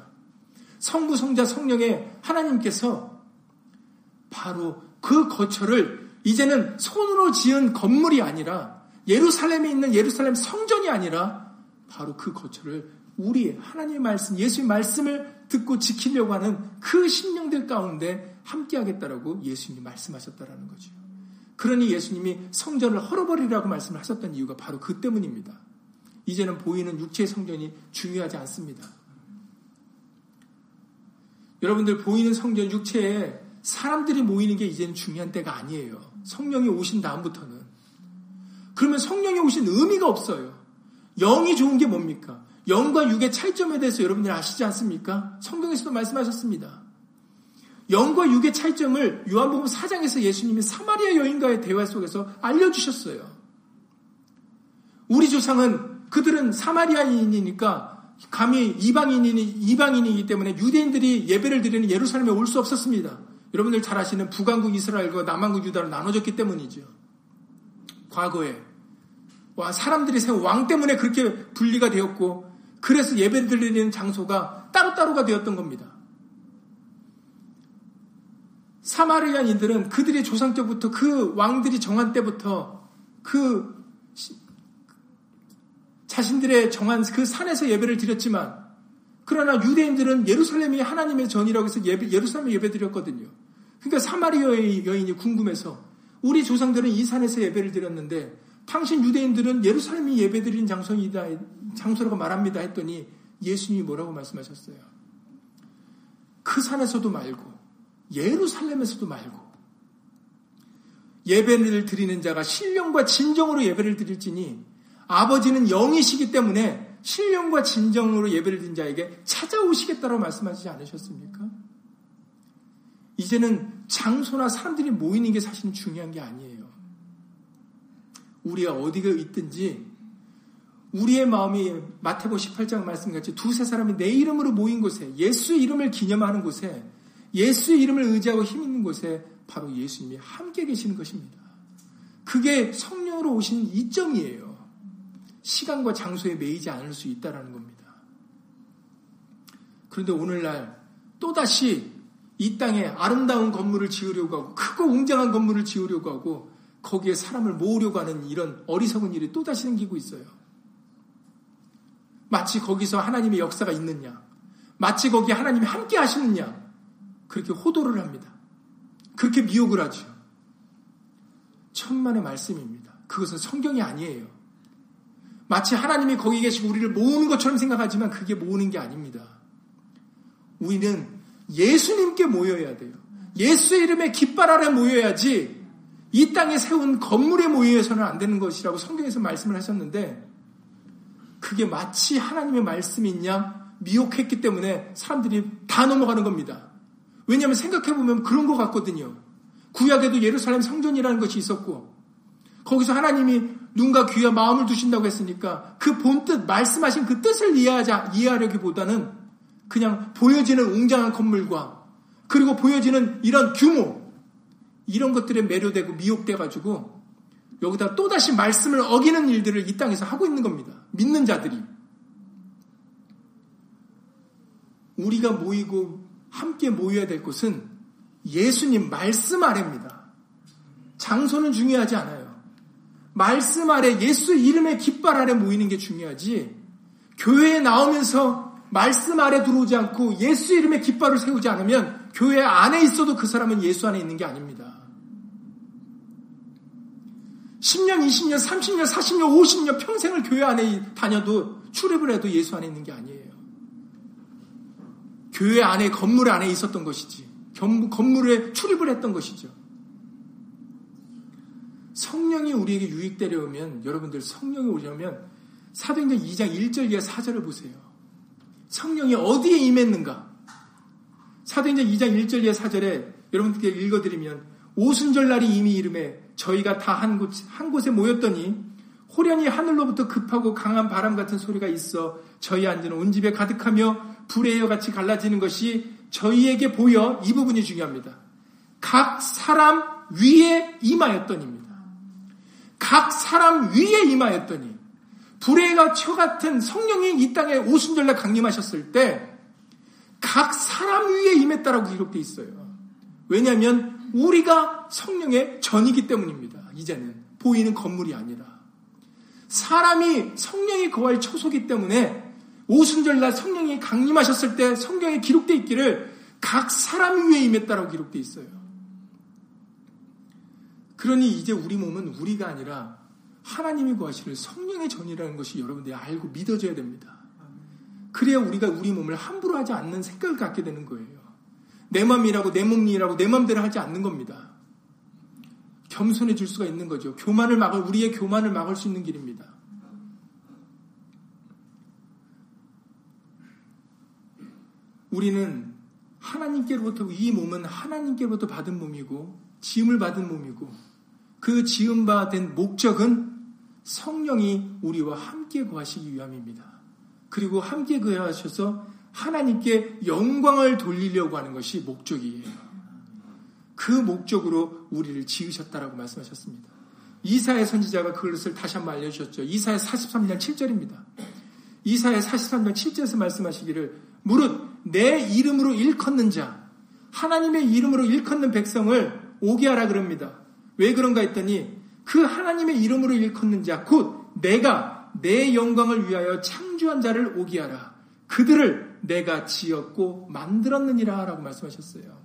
성부, 성자, 성령의 하나님께서 바로 그 거처를 이제는 손으로 지은 건물이 아니라 예루살렘에 있는 예루살렘 성전이 아니라 바로 그 거처를 우리 하나님의 말씀, 예수의 말씀을 듣고 지키려고 하는 그 심령들 가운데 함께 하겠다라고 예수님이 말씀하셨다라는 거죠. 그러니 예수님이 성전을 헐어버리라고 말씀을 하셨던 이유가 바로 그 때문입니다. 이제는 보이는 육체의 성전이 중요하지 않습니다. 여러분들 보이는 성전 육체에 사람들이 모이는 게 이제는 중요한 때가 아니에요. 성령이 오신 다음부터는. 그러면 성령이 오신 의미가 없어요. 영이 좋은 게 뭡니까? 영과 육의 차이점에 대해서 여러분들 아시지 않습니까? 성경에서도 말씀하셨습니다. 영과 육의 차이점을 요한복음 4장에서 예수님이 사마리아 여인과의 대화 속에서 알려주셨어요. 우리 조상은 그들은 사마리아인이니까 감히 이방인이 이방인이기 때문에 유대인들이 예배를 드리는 예루살렘에 올 수 없었습니다. 여러분들 잘 아시는 북왕국 이스라엘과 남왕국 유다로 나눠졌기 때문이죠. 과거에 와 사람들이 세운 왕 때문에 그렇게 분리가 되었고 그래서 예배 드리는 장소가 따로따로가 되었던 겁니다. 사마리아인들은 그들의 조상 때부터 그 왕들이 정한 때부터 그 자신들의 정한 그 산에서 예배를 드렸지만 그러나 유대인들은 예루살렘이 하나님의 전이라고 해서 예배, 예루살렘에 예배 드렸거든요. 그러니까 사마리아 여인이 궁금해서 우리 조상들은 이 산에서 예배를 드렸는데 당신 유대인들은 예루살렘이 예배 드린 장소이다, 장소라고 말합니다 했더니 예수님이 뭐라고 말씀하셨어요? 그 산에서도 말고 예루살렘에서도 말고 예배를 드리는 자가 신령과 진정으로 예배를 드릴지니 아버지는 영이시기 때문에 신령과 진정으로 예배를 드린 자에게 찾아오시겠다고 말씀하시지 않으셨습니까? 이제는 장소나 사람들이 모이는 게 사실은 중요한 게 아니에요. 우리가 어디가 있든지 우리의 마음이 마태복 18장 말씀같이 두세 사람이 내 이름으로 모인 곳에 예수 이름을 기념하는 곳에 예수 이름을 의지하고 힘 있는 곳에 바로 예수님이 함께 계시는 것입니다. 그게 성령으로 오신 이점이에요. 시간과 장소에 매이지 않을 수 있다라는 겁니다. 그런데 오늘날 또다시 이 땅에 아름다운 건물을 지으려고 하고 크고 웅장한 건물을 지으려고 하고 거기에 사람을 모으려고 하는 이런 어리석은 일이 또다시 생기고 있어요. 마치 거기서 하나님의 역사가 있느냐, 마치 거기에 하나님이 함께 하시느냐, 그렇게 호도를 합니다. 그렇게 미혹을 하죠. 천만의 말씀입니다. 그것은 성경이 아니에요. 마치 하나님이 거기 계시고 우리를 모으는 것처럼 생각하지만 그게 모으는 게 아닙니다. 우리는 예수님께 모여야 돼요. 예수의 이름에 깃발 아래 모여야지 이 땅에 세운 건물에 모여서는 안 되는 것이라고 성경에서 말씀을 하셨는데 그게 마치 하나님의 말씀이냐 미혹했기 때문에 사람들이 다 넘어가는 겁니다. 왜냐하면 생각해보면 그런 것 같거든요. 구약에도 예루살렘 성전이라는 것이 있었고 거기서 하나님이 눈과 귀와 마음을 두신다고 했으니까 그 본뜻 말씀하신 그 뜻을 이해하자 이해하려기보다는 그냥 보여지는 웅장한 건물과 그리고 보여지는 이런 규모 이런 것들에 매료되고 미혹돼 가지고 여기다 또다시 말씀을 어기는 일들을 이 땅에서 하고 있는 겁니다. 믿는 자들이 우리가 모이고 함께 모여야 될 곳은 예수님 말씀 아래입니다. 장소는 중요하지 않아요. 말씀 아래 예수 이름의 깃발 아래 모이는 게 중요하지. 교회에 나오면서 말씀 아래 들어오지 않고 예수 이름의 깃발을 세우지 않으면 교회 안에 있어도 그 사람은 예수 안에 있는 게 아닙니다. 10년, 20년, 30년, 40년, 50년 평생을 교회 안에 다녀도 출입을 해도 예수 안에 있는 게 아니에요. 교회 안에 건물 안에 있었던 것이지. 건물에 출입을 했던 것이죠. 성령이 우리에게 유익되려면 여러분들 성령이 오려면 사도행전 2장 1절 이하 4절을 보세요. 성령이 어디에 임했는가? 사도행전 2장 1절 이하 4절에 여러분들께 읽어드리면 오순절 날이 이미 이름에 저희가 다 한 곳, 한 곳에 모였더니 호련히 하늘로부터 급하고 강한 바람 같은 소리가 있어 저희 앉은 온 집에 가득하며 불의 여 같이 갈라지는 것이 저희에게 보여 이 부분이 중요합니다. 각 사람 위에 임하였더니입니다. 각 사람 위에 임하였더니 불의 가초 같은 성령이 이 땅에 오순절날 강림하셨을 때 각 사람 위에 임했다라고 기록되어 있어요. 왜냐하면 우리가 성령의 전이기 때문입니다. 이제는 보이는 건물이 아니라 사람이 성령이 거할 초소기 때문에 오순절날 성령이 강림하셨을 때 성경에 기록되어 있기를 각 사람 위에 임했다라고 기록되어 있어요. 그러니 이제 우리 몸은 우리가 아니라 하나님이 구하시는 성령의 전이라는 것이 여러분들이 알고 믿어져야 됩니다. 그래야 우리가 우리 몸을 함부로 하지 않는 생각을 갖게 되는 거예요. 내 맘이라고 내 몸이라고 내 맘대로 하지 않는 겁니다. 겸손해질 수가 있는 거죠. 교만을 막을 우리의 교만을 막을 수 있는 길입니다. 우리는 하나님께로부터 이 몸은 하나님께로부터 받은 몸이고 지음을 받은 몸이고 그 지음 받은 목적은 성령이 우리와 함께 거하시기 위함입니다. 그리고 함께 거하셔서 하나님께 영광을 돌리려고 하는 것이 목적이에요. 그 목적으로 우리를 지으셨다라고 말씀하셨습니다. 이사의 선지자가 그것을 다시 한번 알려주셨죠. 이사의 43년 7절입니다. 이사의 43년 7절에서 말씀하시기를 무릇 내 이름으로 일컫는 자, 하나님의 이름으로 일컫는 백성을 오게 하라 그럽니다. 왜 그런가 했더니 그 하나님의 이름으로 일컫는 자, 곧 내가 내 영광을 위하여 창조한 자를 오게 하라. 그들을 내가 지었고 만들었느니라 라고 말씀하셨어요.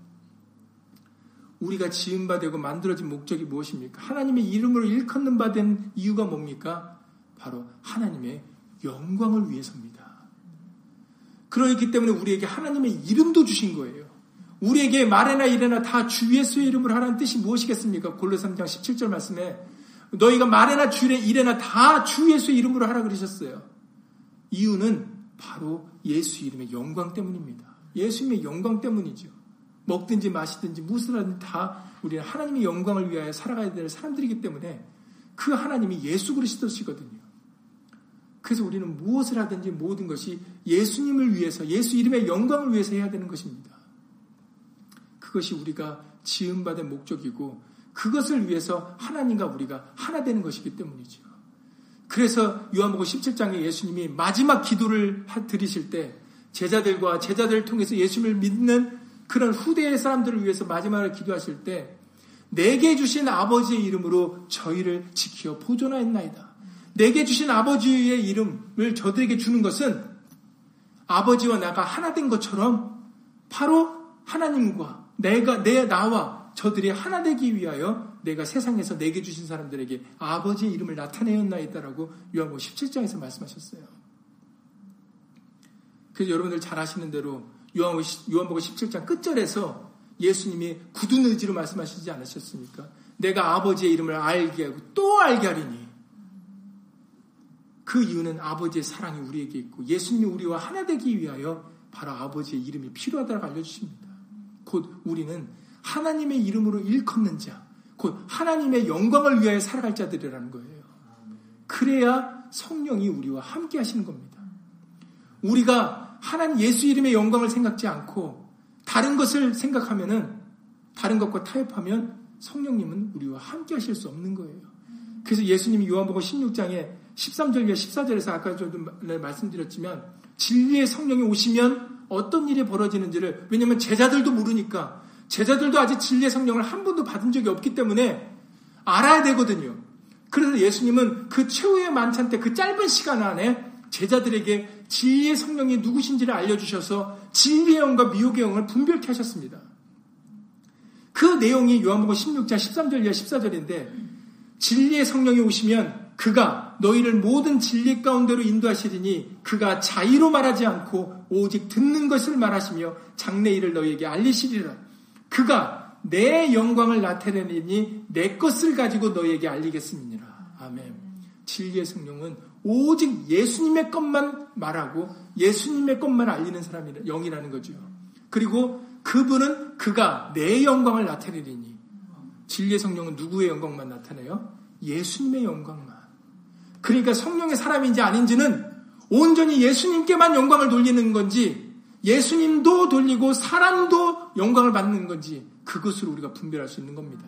우리가 지은 바 되고 만들어진 목적이 무엇입니까? 하나님의 이름으로 일컫는 바 된 이유가 뭡니까? 바로 하나님의 영광을 위해서입니다. 그렇기 때문에 우리에게 하나님의 이름도 주신 거예요. 우리에게 말해나 이래나 다 주 예수의 이름으로 하라는 뜻이 무엇이겠습니까? 골로 3장 17절 말씀에 너희가 말해나 주래 이래나 다 주 예수의 이름으로 하라 그러셨어요. 이유는 바로 예수 이름의 영광 때문입니다. 예수님의 영광 때문이죠. 먹든지 마시든지 무슨 하든 다 우리는 하나님의 영광을 위하여 살아가야 될 사람들이기 때문에 그 하나님이 예수 그리스도시거든요. 그래서 우리는 무엇을 하든지 모든 것이 예수님을 위해서 예수 이름의 영광을 위해서 해야 되는 것입니다. 그것이 우리가 지음받은 목적이고 그것을 위해서 하나님과 우리가 하나 되는 것이기 때문이죠. 그래서 요한복음 17장에 예수님이 마지막 기도를 드리실 때 제자들과 제자들을 통해서 예수님을 믿는 그런 후대의 사람들을 위해서 마지막으로 기도하실 때 내게 주신 아버지의 이름으로 저희를 지켜 보존하였나이다. 내게 주신 아버지의 이름을 저들에게 주는 것은 아버지와 나가 하나 된 것처럼 바로 하나님과 내가 내 나와 저들이 하나 되기 위하여 내가 세상에서 내게 주신 사람들에게 아버지의 이름을 나타내었나이다라고 요한복음 17장에서 말씀하셨어요. 그래서 여러분들 잘 아시는 대로 요한복음 17장 끝절에서 예수님이 굳은 의지로 말씀하시지 않으셨습니까? 내가 아버지의 이름을 알게 하고 또 알게 하리니 그 이유는 아버지의 사랑이 우리에게 있고 예수님이 우리와 하나 되기 위하여 바로 아버지의 이름이 필요하다고 알려주십니다. 곧 우리는 하나님의 이름으로 일컫는 자, 곧 하나님의 영광을 위하여 살아갈 자들이라는 거예요. 그래야 성령이 우리와 함께 하시는 겁니다. 우리가 하나님 예수 이름의 영광을 생각지 않고 다른 것을 생각하면은 다른 것과 타협하면 성령님은 우리와 함께 하실 수 없는 거예요. 그래서 예수님이 요한복음 16장에 13절과 14절에서 아까 저도 말씀드렸지만 진리의 성령이 오시면 어떤 일이 벌어지는지를 왜냐하면 제자들도 모르니까 제자들도 아직 진리의 성령을 한 번도 받은 적이 없기 때문에 알아야 되거든요. 그래서 예수님은 그 최후의 만찬 때 그 짧은 시간 안에 제자들에게 진리의 성령이 누구신지를 알려주셔서 진리의 영과 미혹의 영을 분별케 하셨습니다. 그 내용이 요한복음 16장 13절 이하 14절인데 진리의 성령이 오시면 그가 너희를 모든 진리 가운데로 인도하시리니 그가 자의로 말하지 않고 오직 듣는 것을 말하시며 장래 일을 너희에게 알리시리라. 그가 내 영광을 나타내니 내 것을 가지고 너희에게 알리겠습니다. 아멘. 진리의 성령은 오직 예수님의 것만 말하고 예수님의 것만 알리는 사람이 영이라는 거죠. 그리고 그분은 그가 내 영광을 나타내리니 진리의 성령은 누구의 영광만 나타내요? 예수님의 영광만. 그러니까 성령의 사람인지 아닌지는 온전히 예수님께만 영광을 돌리는 건지 예수님도 돌리고 사람도 영광을 받는 건지 그것으로 우리가 분별할 수 있는 겁니다.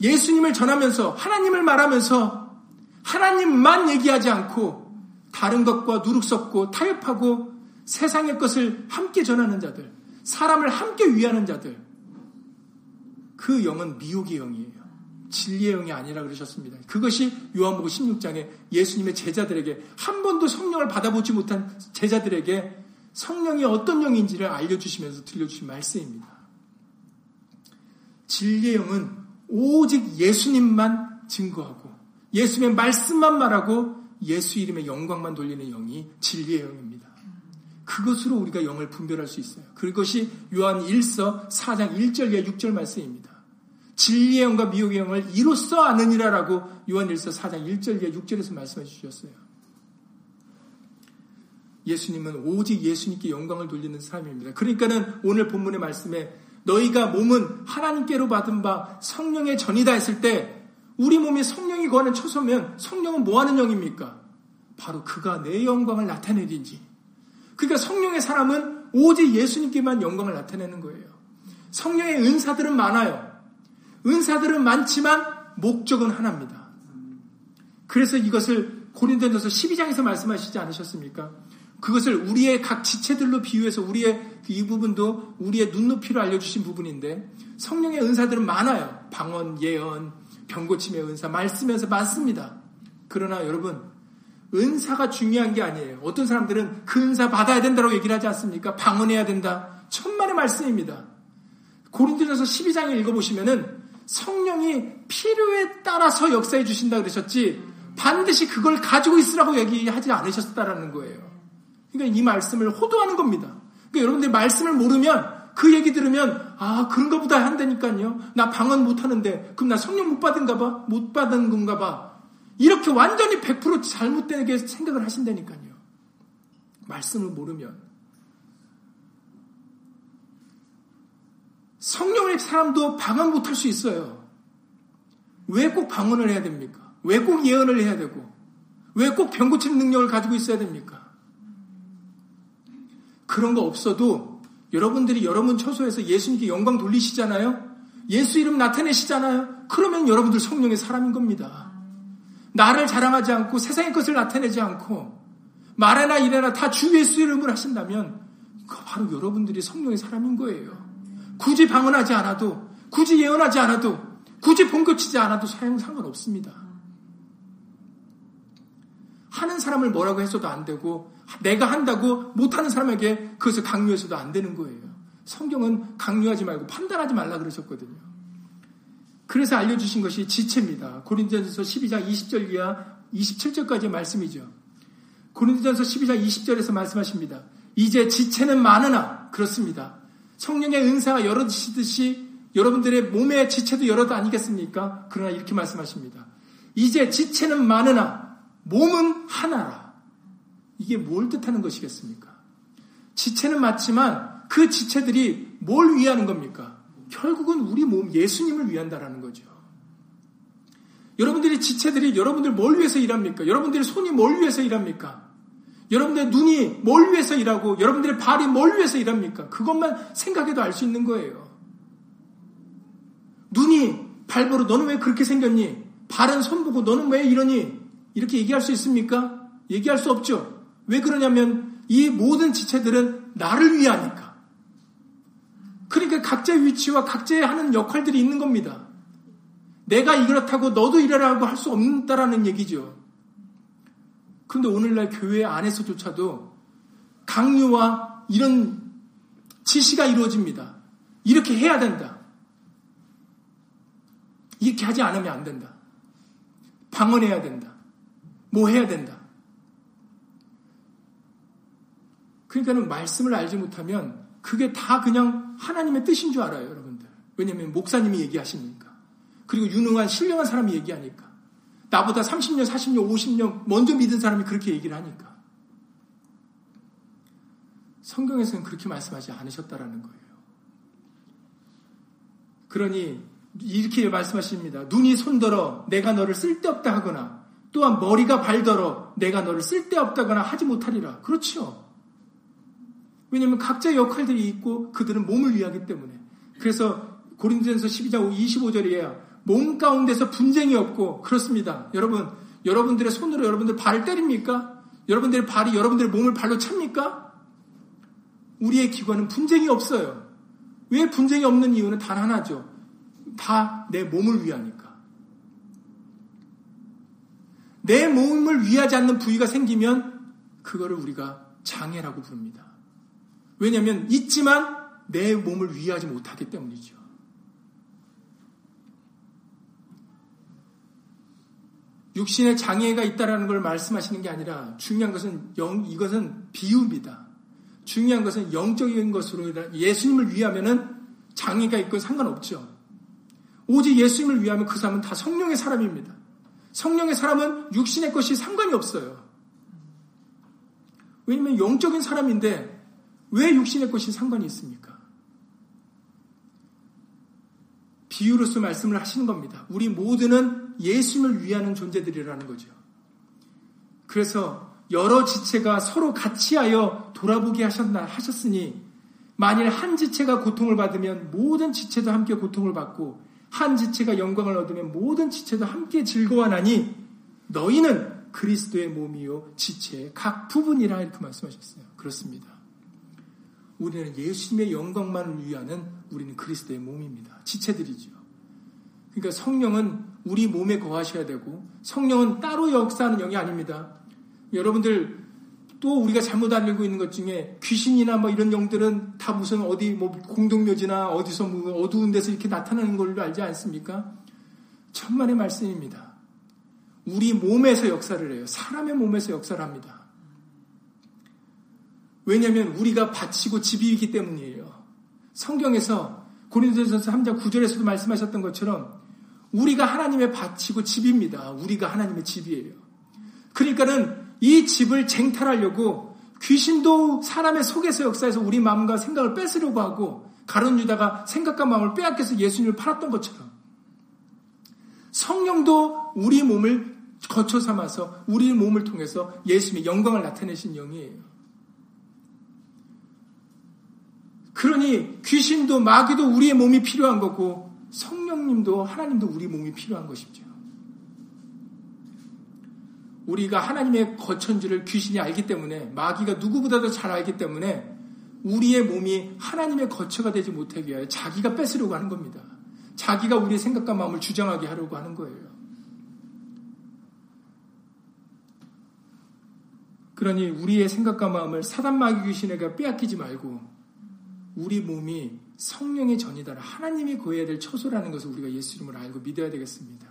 예수님을 전하면서 하나님을 말하면서 하나님만 얘기하지 않고 다른 것과 누룩 섞고 타협하고 세상의 것을 함께 전하는 자들, 사람을 함께 위하는 자들, 그 영은 미혹의 영이에요. 진리의 영이 아니라 그러셨습니다. 그것이 요한복음 16장에 예수님의 제자들에게 한 번도 성령을 받아보지 못한 제자들에게 성령이 어떤 영인지를 알려주시면서 들려주신 말씀입니다. 진리의 영은 오직 예수님만 증거하고 예수님의 말씀만 말하고 예수 이름의 영광만 돌리는 영이 진리의 영입니다. 그것으로 우리가 영을 분별할 수 있어요. 그것이 요한 1서 4장 1절 에 6절 말씀입니다. 진리의 영과 미혹의 영을 이로써 아느니라라고 요한 1서 4장 1절 에 6절에서 말씀해 주셨어요. 예수님은 오직 예수님께 영광을 돌리는 사람입니다. 그러니까는 오늘 본문의 말씀에 너희가 몸은 하나님께로 받은 바 성령의 전이다 했을 때 우리 몸이 성령이 거하는 초소면 성령은 뭐 하는 영입니까? 바로 그가 내 영광을 나타내리지. 그러니까 성령의 사람은 오직 예수님께만 영광을 나타내는 거예요. 성령의 은사들은 많아요. 은사들은 많지만 목적은 하나입니다. 그래서 이것을 고린도전서 12장에서 말씀하시지 않으셨습니까? 그것을 우리의 각 지체들로 비유해서 우리의 이 부분도 우리의 눈높이로 알려주신 부분인데 성령의 은사들은 많아요. 방언, 예언, 병고침의 은사, 말씀에서 많습니다. 그러나 여러분 은사가 중요한 게 아니에요. 어떤 사람들은 그 은사 받아야 된다고 얘기를 하지 않습니까? 방언해야 된다. 천만의 말씀입니다. 고린도전서 12장을 읽어보시면은 성령이 필요에 따라서 역사해 주신다 그러셨지 반드시 그걸 가지고 있으라고 얘기하지 않으셨다라는 거예요. 그러니까 이 말씀을 호도하는 겁니다. 그러니까 여러분들 말씀을 모르면 그 얘기 들으면 아 그런가 보다 한다니까요. 나 방언 못 하는데 그럼 나 성령 못 받은가 봐? 못 받은 건가 봐. 이렇게 완전히 100% 잘못되게 생각을 하신다니까요. 말씀을 모르면 성령의 사람도 방언 못할 수 있어요. 왜 꼭 방언을 해야 됩니까? 왜 꼭 예언을 해야 되고 왜 꼭 병고침 능력을 가지고 있어야 됩니까? 그런 거 없어도 여러분들이 여러분 처소에서 예수님께 영광 돌리시잖아요? 예수 이름 나타내시잖아요? 그러면 여러분들 성령의 사람인 겁니다. 나를 자랑하지 않고 세상의 것을 나타내지 않고 말에나 일에나 다 주 예수 이름을 하신다면 그 바로 여러분들이 성령의 사람인 거예요. 굳이 방언하지 않아도 굳이 예언하지 않아도 굳이 본거치지 않아도 사용 상관없습니다. 하는 사람을 뭐라고 해서도 안 되고 내가 한다고 못하는 사람에게 그것을 강요해서도 안 되는 거예요. 성경은 강요하지 말고 판단하지 말라 그러셨거든요. 그래서 알려주신 것이 지체입니다. 고린도전서 12장 20절 이하 27절까지의 말씀이죠. 고린도전서 12장 20절에서 말씀하십니다. 이제 지체는 많으나 그렇습니다. 성령의 은사가 여럿이듯이 여러분들의 몸의 지체도 여럿 아니겠습니까? 그러나 이렇게 말씀하십니다. 이제 지체는 많으나 몸은 하나라. 이게 뭘 뜻하는 것이겠습니까? 지체는 맞지만 그 지체들이 뭘 위하는 겁니까? 결국은 우리 몸 예수님을 위한다라는 거죠. 여러분들이 지체들이 여러분들 뭘 위해서 일합니까? 여러분들의 손이 뭘 위해서 일합니까? 여러분들의 눈이 뭘 위해서 일하고 여러분들의 발이 뭘 위해서 일합니까? 그것만 생각해도 알 수 있는 거예요. 눈이 발보로 너는 왜 그렇게 생겼니? 발은 손 보고 너는 왜 이러니? 이렇게 얘기할 수 있습니까? 얘기할 수 없죠. 왜 그러냐면 이 모든 지체들은 나를 위하니까. 그러니까 각자의 위치와 각자의 하는 역할들이 있는 겁니다. 내가 이렇다고 너도 이래라고 할 수 없다라는 얘기죠. 그런데 오늘날 교회 안에서조차도 강요와 이런 지시가 이루어집니다. 이렇게 해야 된다. 이렇게 하지 않으면 안 된다. 방언해야 된다. 뭐 해야 된다. 그러니까는 말씀을 알지 못하면 그게 다 그냥 하나님의 뜻인 줄 알아요, 여러분들. 왜냐면 목사님이 얘기하시니까. 그리고 유능한, 신령한 사람이 얘기하니까. 나보다 30년, 40년, 50년 먼저 믿은 사람이 그렇게 얘기를 하니까. 성경에서는 그렇게 말씀하지 않으셨다라는 거예요. 그러니 이렇게 말씀하십니다. 눈이 손들어 내가 너를 쓸데없다 하거나 또한 머리가 발더러 내가 너를 쓸데없다거나 하지 못하리라. 그렇죠. 왜냐하면 각자의 역할들이 있고 그들은 몸을 위하기 때문에. 그래서 고린도전서 12장 25절이에요. 몸 가운데서 분쟁이 없고 그렇습니다. 여러분, 여러분들의 손으로 여러분들 발을 때립니까? 여러분들의 발이 여러분들의 몸을 발로 찹니까? 우리의 기관은 분쟁이 없어요. 왜 분쟁이 없는 이유는 단 하나죠. 다 내 몸을 위하니까. 내 몸을 위하지 않는 부위가 생기면 그거를 우리가 장애라고 부릅니다. 왜냐하면 있지만 내 몸을 위하지 못하기 때문이죠. 육신에 장애가 있다라는 걸 말씀하시는 게 아니라 중요한 것은 영, 이것은 비유입니다. 중요한 것은 영적인 것으로 예수님을 위하면은 장애가 있고 상관없죠. 오직 예수님을 위하면 그 사람은 다 성령의 사람입니다. 성령의 사람은 육신의 것이 상관이 없어요. 왜냐면 영적인 사람인데 왜 육신의 것이 상관이 있습니까? 비유로서 말씀을 하시는 겁니다. 우리 모두는 예수님을 위하는 존재들이라는 거죠. 그래서 여러 지체가 서로 같이 하여 돌아보게 하셨나 하셨으니 만일 한 지체가 고통을 받으면 모든 지체도 함께 고통을 받고 한 지체가 영광을 얻으면 모든 지체도 함께 즐거워하나니 너희는 그리스도의 몸이요 지체의 각 부분이라 이렇게 말씀하셨어요. 그렇습니다. 우리는 예수님의 영광만을 위하는 우리는 그리스도의 몸입니다. 지체들이죠. 그러니까 성령은 우리 몸에 거하셔야 되고 성령은 따로 역사하는 영이 아닙니다. 여러분들 또 우리가 잘못 알고 있는 것 중에 귀신이나 뭐 이런 영들은 다 무슨 어디 뭐 공동묘지나 어디서 뭐 어두운 데서 이렇게 나타나는 걸로 알지 않습니까? 천만의 말씀입니다. 우리 몸에서 역사를 해요. 사람의 몸에서 역사를 합니다. 왜냐하면 우리가 바치고 집이기 때문이에요. 성경에서 고린도전서 3장 9절에서도 말씀하셨던 것처럼 우리가 하나님의 바치고 집입니다. 우리가 하나님의 집이에요. 그러니까는 이 집을 쟁탈하려고 귀신도 사람의 속에서 역사해서 우리 마음과 생각을 뺏으려고 하고 가론 유다가 생각과 마음을 빼앗겨서 예수님을 팔았던 것처럼 성령도 우리 몸을 거쳐 삼아서 우리 몸을 통해서 예수님의 영광을 나타내신 영이에요. 그러니 귀신도 마귀도 우리의 몸이 필요한 거고 성령님도 하나님도 우리 몸이 필요한 것이죠. 우리가 하나님의 거천지를 귀신이 알기 때문에 마귀가 누구보다도 잘 알기 때문에 우리의 몸이 하나님의 거처가 되지 못하게 위하여 자기가 뺏으려고 하는 겁니다. 자기가 우리의 생각과 마음을 주장하게 하려고 하는 거예요. 그러니 우리의 생각과 마음을 사단 마귀 귀신에게 빼앗기지 말고 우리 몸이 성령의 전이다. 하나님이 구해야 될 처소라는 것을 우리가 예수 이름을 알고 믿어야 되겠습니다.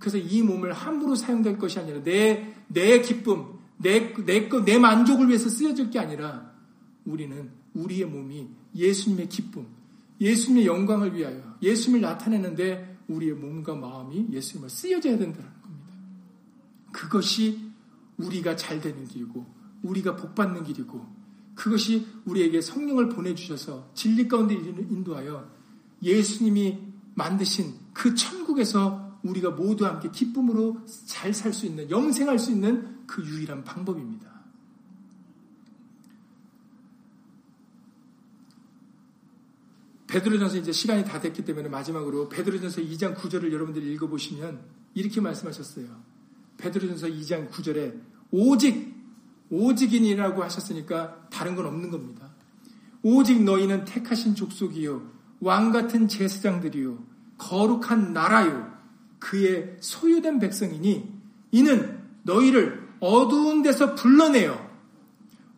그래서 이 몸을 함부로 사용될 것이 아니라 내, 내 기쁨, 내, 내, 내 만족을 위해서 쓰여질 게 아니라 우리는 우리의 몸이 예수님의 기쁨, 예수님의 영광을 위하여 예수님을 나타내는데 우리의 몸과 마음이 예수님을 쓰여져야 된다는 겁니다. 그것이 우리가 잘 되는 길이고 우리가 복받는 길이고 그것이 우리에게 성령을 보내주셔서 진리 가운데 인도하여 예수님이 만드신 그 천국에서 우리가 모두 함께 기쁨으로 잘 살 수 있는, 영생할 수 있는 그 유일한 방법입니다. 베드로전서 이제 시간이 다 됐기 때문에 마지막으로 베드로전서 2장 9절을 여러분들이 읽어보시면 이렇게 말씀하셨어요. 베드로전서 2장 9절에 오직 오직인이라고 하셨으니까 다른 건 없는 겁니다. 오직 너희는 택하신 족속이요 왕 같은 제사장들이요 거룩한 나라요 그의 소유된 백성이니 이는 너희를 어두운 데서 불러내어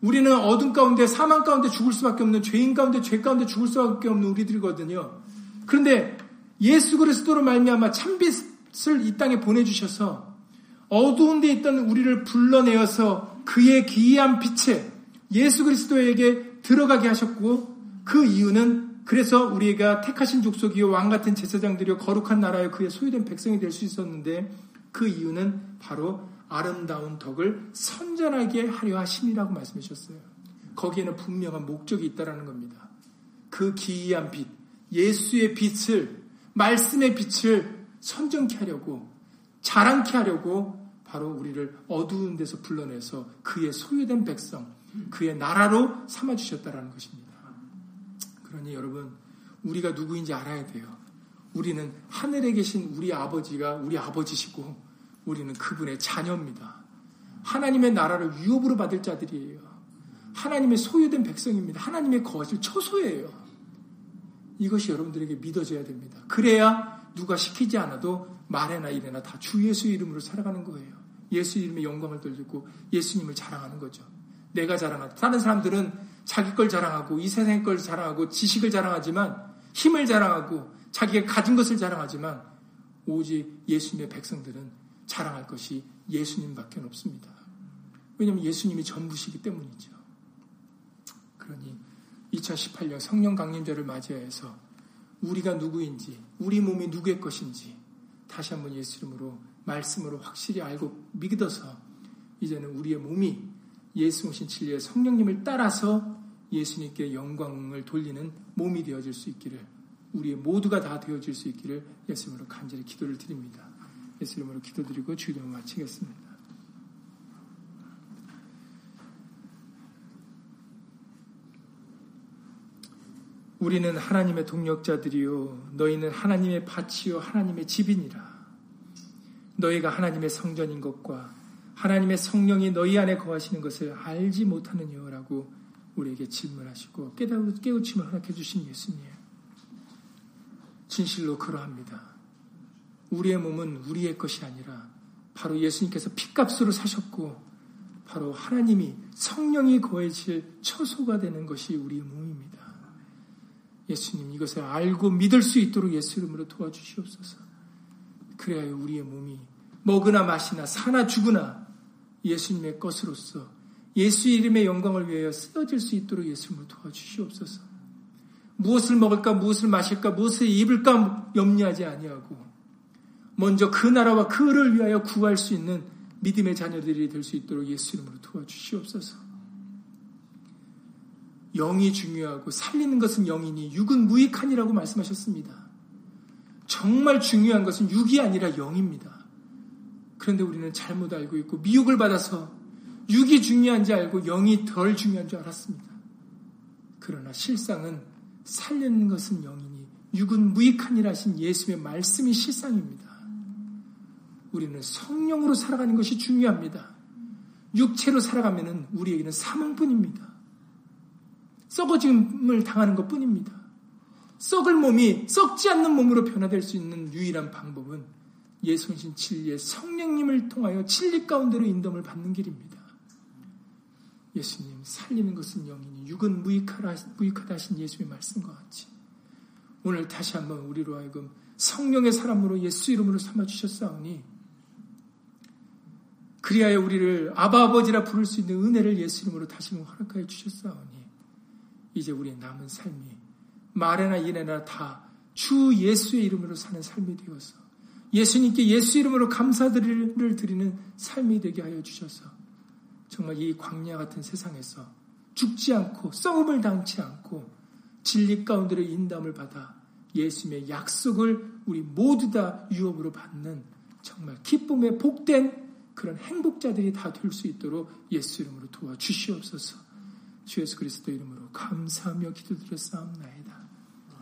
우리는 어둠 가운데 사망 가운데 죽을 수밖에 없는 죄인 가운데 죄 가운데 죽을 수밖에 없는 우리들이거든요. 그런데 예수 그리스도로 말미암아 참빛을 이 땅에 보내주셔서 어두운 데 있던 우리를 불러내어서 그의 기이한 빛에 예수 그리스도에게 들어가게 하셨고 그 이유는 그래서 우리가 택하신 족속이요 왕 같은 제사장들이요 거룩한 나라의 그의 소유된 백성이 될 수 있었는데 그 이유는 바로 아름다운 덕을 선전하게 하려 하심이라고 말씀해 주셨어요. 거기에는 분명한 목적이 있다라는 겁니다. 그 기이한 빛, 예수의 빛을 말씀의 빛을 선정케 하려고 자랑케 하려고 바로 우리를 어두운 데서 불러내서 그의 소유된 백성, 그의 나라로 삼아 주셨다라는 것입니다. 그러니 여러분 우리가 누구인지 알아야 돼요. 우리는 하늘에 계신 우리 아버지가 우리 아버지시고 우리는 그분의 자녀입니다. 하나님의 나라를 유업으로 받을 자들이에요. 하나님의 소유된 백성입니다. 하나님의 거실 처소예요. 이것이 여러분들에게 믿어져야 됩니다. 그래야 누가 시키지 않아도 말에나 일에나 다 주 예수 이름으로 살아가는 거예요. 예수 이름의 영광을 돌리고 예수님을 자랑하는 거죠. 내가 자랑하다. 다른 사람들은 자기 걸 자랑하고 이 세상 걸 자랑하고 지식을 자랑하지만 힘을 자랑하고 자기가 가진 것을 자랑하지만 오직 예수님의 백성들은 자랑할 것이 예수님밖에 없습니다. 왜냐하면 예수님이 전부시기 때문이죠. 그러니 2018년 성령 강림절을 맞이해서 우리가 누구인지, 우리 몸이 누구의 것인지 다시 한번 예수 이름으로 말씀으로 확실히 알고 믿어서 이제는 우리의 몸이 예수 오신 진리의 성령님을 따라서 예수님께 영광을 돌리는 몸이 되어질 수 있기를 우리의 모두가 다 되어질 수 있기를 예수님으로 간절히 기도를 드립니다. 예수 이름으로 기도드리고 주기도 마치겠습니다. 우리는 하나님의 동력자들이요 너희는 하나님의 밭이요 하나님의 집이니라. 너희가 하나님의 성전인 것과 하나님의 성령이 너희 안에 거하시는 것을 알지 못하느냐라고 우리에게 질문하시고 깨우침을 허락해 주신 예수님. 진실로 그러합니다. 우리의 몸은 우리의 것이 아니라 바로 예수님께서 핏값으로 사셨고 바로 하나님이 성령이 거해질 처소가 되는 것이 우리의 몸입니다. 예수님 이것을 알고 믿을 수 있도록 예수 이름으로 도와주시옵소서. 그래야 우리의 몸이 먹으나 마시나 사나 죽으나 예수님의 것으로서 예수 이름의 영광을 위하여 쓰여질 수 있도록 예수님을 도와주시옵소서. 무엇을 먹을까, 무엇을 마실까, 무엇을 입을까 염려하지 아니하고 먼저 그 나라와 그를 위하여 구할 수 있는 믿음의 자녀들이 될 수 있도록 예수 이름으로 도와주시옵소서. 영이 중요하고 살리는 것은 영이니 육은 무익하니라고 말씀하셨습니다. 정말 중요한 것은 육이 아니라 영입니다. 그런데 우리는 잘못 알고 있고 미혹을 받아서 육이 중요한지 알고 영이 덜 중요한 줄 알았습니다. 그러나 실상은 살리는 것은 영이니 육은 무익하니라 하신 예수의 말씀이 실상입니다. 우리는 성령으로 살아가는 것이 중요합니다. 육체로 살아가면 우리에게는 사망뿐입니다. 썩어짐을 당하는 것 뿐입니다. 썩을 몸이 썩지 않는 몸으로 변화될 수 있는 유일한 방법은 예수신 진리의 성령님을 통하여 진리 가운데로 인dom을 받는 길입니다. 예수님 살리는 것은 영이니 육은 무익하다, 무익하다 하신 예수의 말씀과 같이 오늘 다시 한번 우리로 하여금 성령의 사람으로 예수 이름으로 삼아 주셨사오니 그리하여 우리를 아바 아버지라 부를 수 있는 은혜를 예수 이름으로 다시 허락하여 주셨사오니 이제 우리의 남은 삶이 말에나 일에나 다 주 예수의 이름으로 사는 삶이 되어서 예수님께 예수 이름으로 감사드리를 드리는 삶이 되게 하여 주셔서 정말 이 광야 같은 세상에서 죽지 않고 썩음을 당치 않고 진리 가운데로 인담을 받아 예수님의 약속을 우리 모두 다 유업으로 받는 정말 기쁨에 복된 그런 행복자들이 다 될 수 있도록 예수 이름으로 도와 주시옵소서. 주 예수 그리스도 이름으로 감사하며 기도드렸사옵나이다.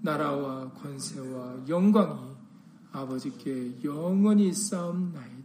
나라와 권세와 영광이 아버지께 영원히 싸움나이다.